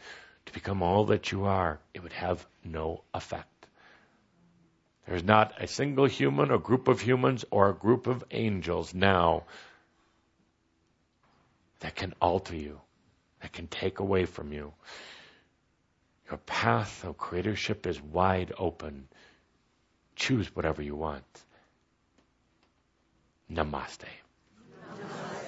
to become all that you are, it would have no effect. There's not a single human, or group of humans, or a group of angels now that can alter you, that can take away from you. Your path of creatorship is wide open. Choose whatever you want. Namaste. Namaste.